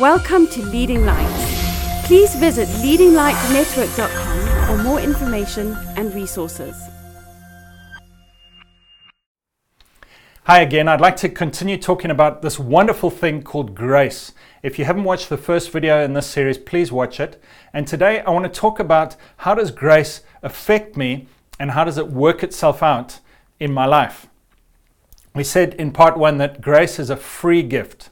Welcome to Leading Lights. Please visit leadinglightsnetwork.com for more information and resources. Hi again. I'd like to continue talking about this wonderful thing called grace. If you haven't watched the first video in this series, please watch it. And today I want to talk about how does grace affect me and how does it work itself out in my life. We said in part 1 that grace is a free gift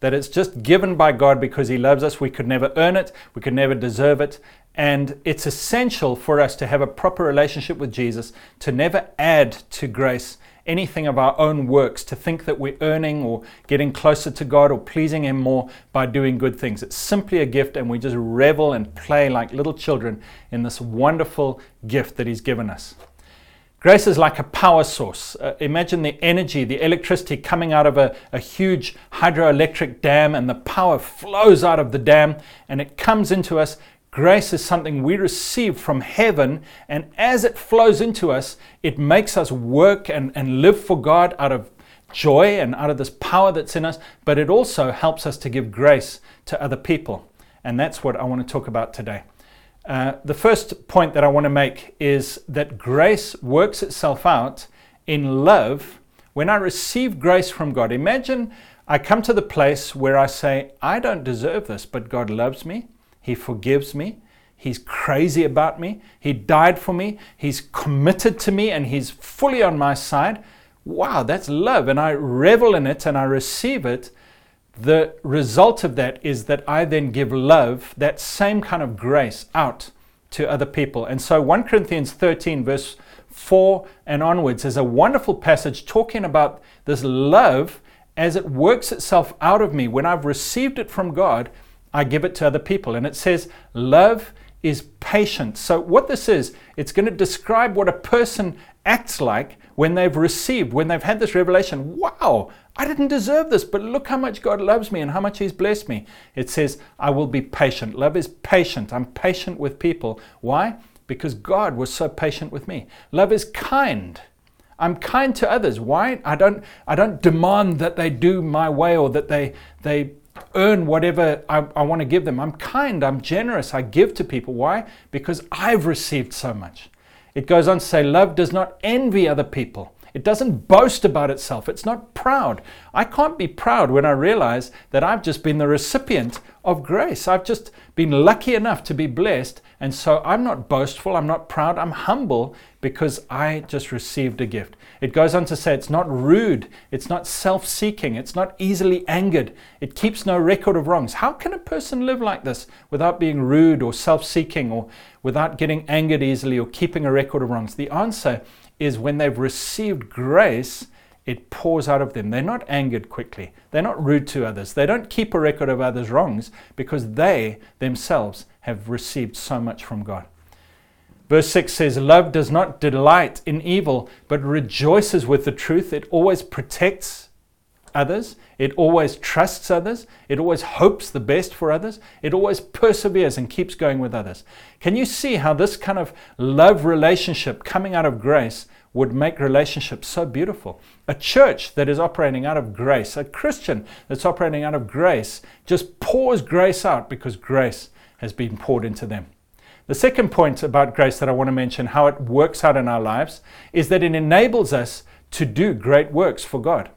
that it's just given by God because He loves us. We could never earn it, we could never deserve it. And it's essential for us to have a proper relationship with Jesus, to never add to grace anything of our own works, to think that we're earning or getting closer to God or pleasing Him more by doing good things. It's simply a gift, and we just revel and play like little children in this wonderful gift that He's given us. Grace is like a power source. Uh, imagine the energy, the electricity coming out of a, a huge hydroelectric dam, and the power flows out of the dam and it comes into us. Grace is something we receive from heaven, and as it flows into us, it makes us work and, and live for God out of joy and out of this power that's in us, but it also helps us to give grace to other people. And that's what I want to talk about today. Uh, the first point that I want to make is that grace works itself out in love when I receive grace from God. Imagine I come to the place where I say, I don't deserve this, but God loves me, He forgives me. He's crazy about me. He died for me. He's committed to me and he's fully on my side. Wow, that's love. And I revel in it and I receive it the result of that is that I then give love, that same kind of grace, out to other people. And so 1 Corinthians 13, verse 4 and onwards, is a wonderful passage talking about this love as it works itself out of me. When I've received it from God, I give it to other people. And it says, Love is patient. So, what this is, it's going to describe what a person acts like when they've received, when they've had this revelation. Wow, I didn't deserve this, but look how much God loves me and how much He's blessed me. It says, I will be patient. Love is patient. I'm patient with people. Why? Because God was so patient with me. Love is kind. I'm kind to others. Why? I don't, I don't demand that they do my way or that they, they earn whatever I, I want to give them. I'm kind, I'm generous, I give to people. Why? Because I've received so much. It goes on to say, Love does not envy other people. It doesn't boast about itself. It's not proud. I can't be proud when I realize that I've just been the recipient of grace. I've just been lucky enough to be blessed. And so I'm not boastful. I'm not proud. I'm humble because I just received a gift. It goes on to say it's not rude. It's not self seeking. It's not easily angered. It keeps no record of wrongs. How can a person live like this without being rude or self seeking or without getting angered easily or keeping a record of wrongs? The answer is when they've received grace, it pours out of them. They're not angered quickly. They're not rude to others. They don't keep a record of others' wrongs because they themselves have received so much from God. Verse 6 says, Love does not delight in evil, but rejoices with the truth. It always protects others. It always trusts others. It always hopes the best for others. It always perseveres and keeps going with others. Can you see how this kind of love relationship coming out of grace would make relationships so beautiful? A church that is operating out of grace, a Christian that's operating out of grace, just pours grace out because grace has been poured into them. The second point about grace that I want to mention, how it works out in our lives, is that it enables us to do great works for God.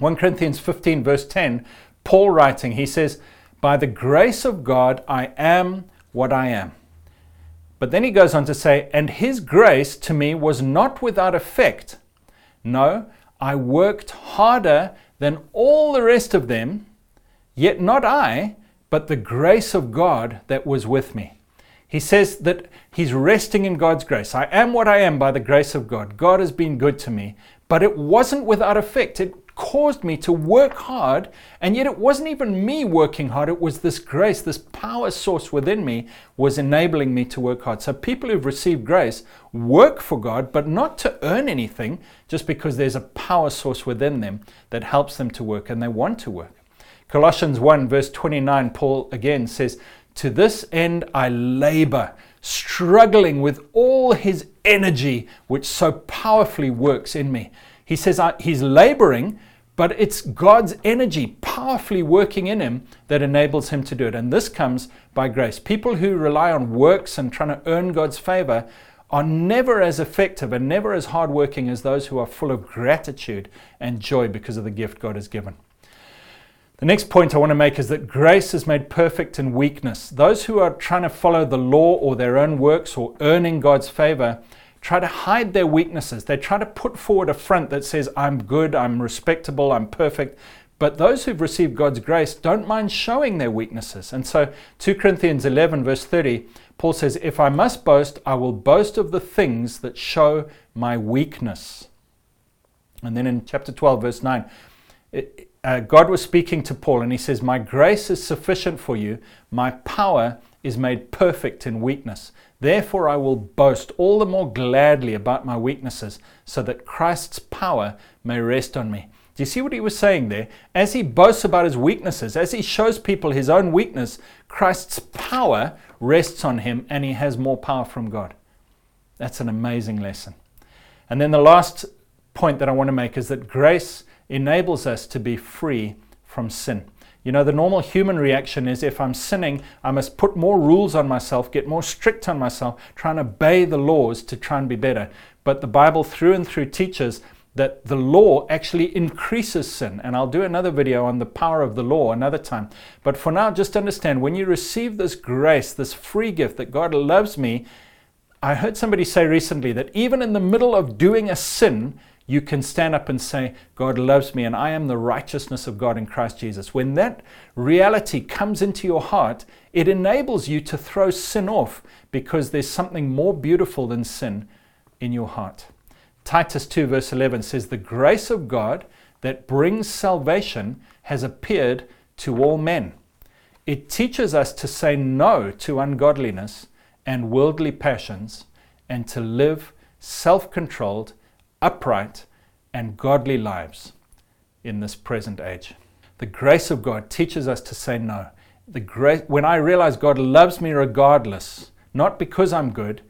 1 Corinthians 15, verse 10, Paul writing, he says, By the grace of God, I am what I am. But then he goes on to say, And his grace to me was not without effect. No, I worked harder than all the rest of them, yet not I, but the grace of God that was with me. He says that he's resting in God's grace. I am what I am by the grace of God. God has been good to me, but it wasn't without effect. It caused me to work hard, and yet it wasn't even me working hard, it was this grace, this power source within me was enabling me to work hard. So people who've received grace work for God, but not to earn anything, just because there's a power source within them that helps them to work and they want to work. Colossians 1, verse 29, Paul again says, To this end I labor, struggling with all his energy, which so powerfully works in me. He says, He's laboring but it's God's energy powerfully working in him that enables him to do it. And this comes by grace. People who rely on works and trying to earn God's favor are never as effective and never as hardworking as those who are full of gratitude and joy because of the gift God has given. The next point I want to make is that grace is made perfect in weakness. Those who are trying to follow the law or their own works or earning God's favor try to hide their weaknesses. They try to put forward a front that says, I'm good, I'm respectable, I'm perfect. But those who've received God's grace don't mind showing their weaknesses. And so 2 Corinthians 11, verse 30, Paul says, If I must boast, I will boast of the things that show my weakness. And then in chapter 12, verse 9, it, uh, God was speaking to Paul and he says, My grace is sufficient for you, my power is made perfect in weakness. Therefore, I will boast all the more gladly about my weaknesses, so that Christ's power may rest on me. Do you see what he was saying there? As he boasts about his weaknesses, as he shows people his own weakness, Christ's power rests on him and he has more power from God. That's an amazing lesson. And then the last point that I want to make is that grace enables us to be free from sin. You know, the normal human reaction is if I'm sinning, I must put more rules on myself, get more strict on myself, try and obey the laws to try and be better. But the Bible, through and through, teaches that the law actually increases sin. And I'll do another video on the power of the law another time. But for now, just understand when you receive this grace, this free gift that God loves me, I heard somebody say recently that even in the middle of doing a sin, you can stand up and say, God loves me and I am the righteousness of God in Christ Jesus. When that reality comes into your heart, it enables you to throw sin off because there's something more beautiful than sin in your heart. Titus 2, verse 11 says, The grace of God that brings salvation has appeared to all men. It teaches us to say no to ungodliness and worldly passions and to live self controlled upright, and godly lives in this present age. The grace of God teaches us to say no. The grace, when I realize God loves me regardless, not because I'm good,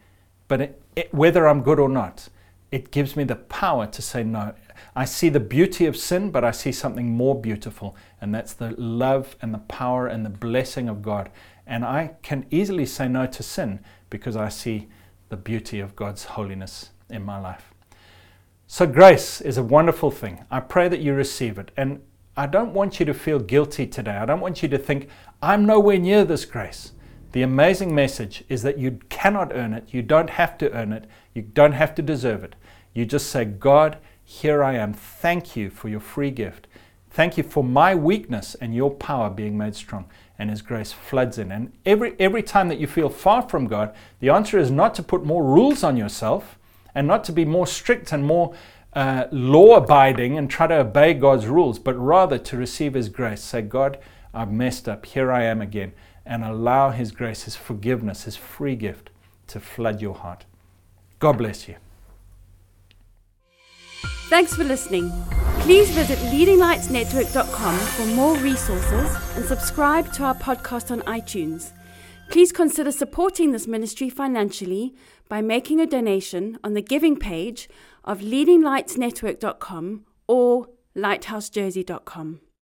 but it, it, whether I'm good or not, it gives me the power to say no. I see the beauty of sin, but I see something more beautiful, and that's the love and the power and the blessing of God. And I can easily say no to sin because I see the beauty of God's holiness in my life. So, grace is a wonderful thing. I pray that you receive it. And I don't want you to feel guilty today. I don't want you to think, I'm nowhere near this grace. The amazing message is that you cannot earn it. You don't have to earn it. You don't have to deserve it. You just say, God, here I am. Thank you for your free gift. Thank you for my weakness and your power being made strong. And His grace floods in. And every, every time that you feel far from God, the answer is not to put more rules on yourself and not to be more strict and more uh, law abiding and try to obey God's rules, but rather to receive His grace. Say, God, I've messed up. Here I am again. And allow His grace, His forgiveness, His free gift to flood your heart. God bless you. Thanks for listening. Please visit leadinglightsnetwork.com for more resources and subscribe to our podcast on iTunes. Please consider supporting this ministry financially by making a donation on the giving page of leadinglightsnetwork.com or lighthousejersey.com.